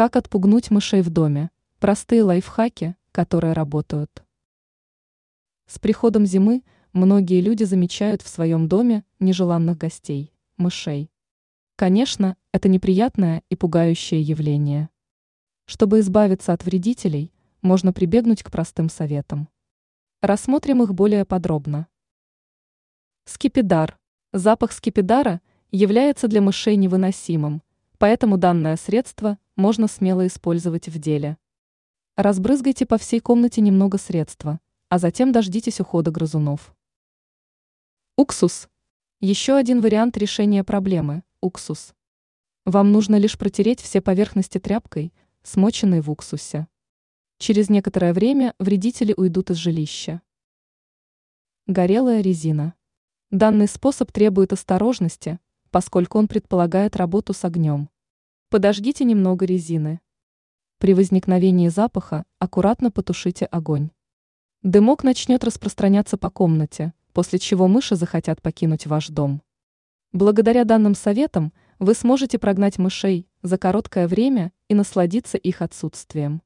Как отпугнуть мышей в доме? Простые лайфхаки, которые работают. С приходом зимы многие люди замечают в своем доме нежеланных гостей – мышей. Конечно, это неприятное и пугающее явление. Чтобы избавиться от вредителей, можно прибегнуть к простым советам. Рассмотрим их более подробно. Скипидар. Запах скипидара является для мышей невыносимым, поэтому данное средство можно смело использовать в деле. Разбрызгайте по всей комнате немного средства, а затем дождитесь ухода грызунов. Уксус. Еще один вариант решения проблемы – уксус. Вам нужно лишь протереть все поверхности тряпкой, смоченной в уксусе. Через некоторое время вредители уйдут из жилища. Горелая резина. Данный способ требует осторожности, поскольку он предполагает работу с огнем. Подожгите немного резины. При возникновении запаха аккуратно потушите огонь. Дымок начнет распространяться по комнате, после чего мыши захотят покинуть ваш дом. Благодаря данным советам вы сможете прогнать мышей за короткое время и насладиться их отсутствием.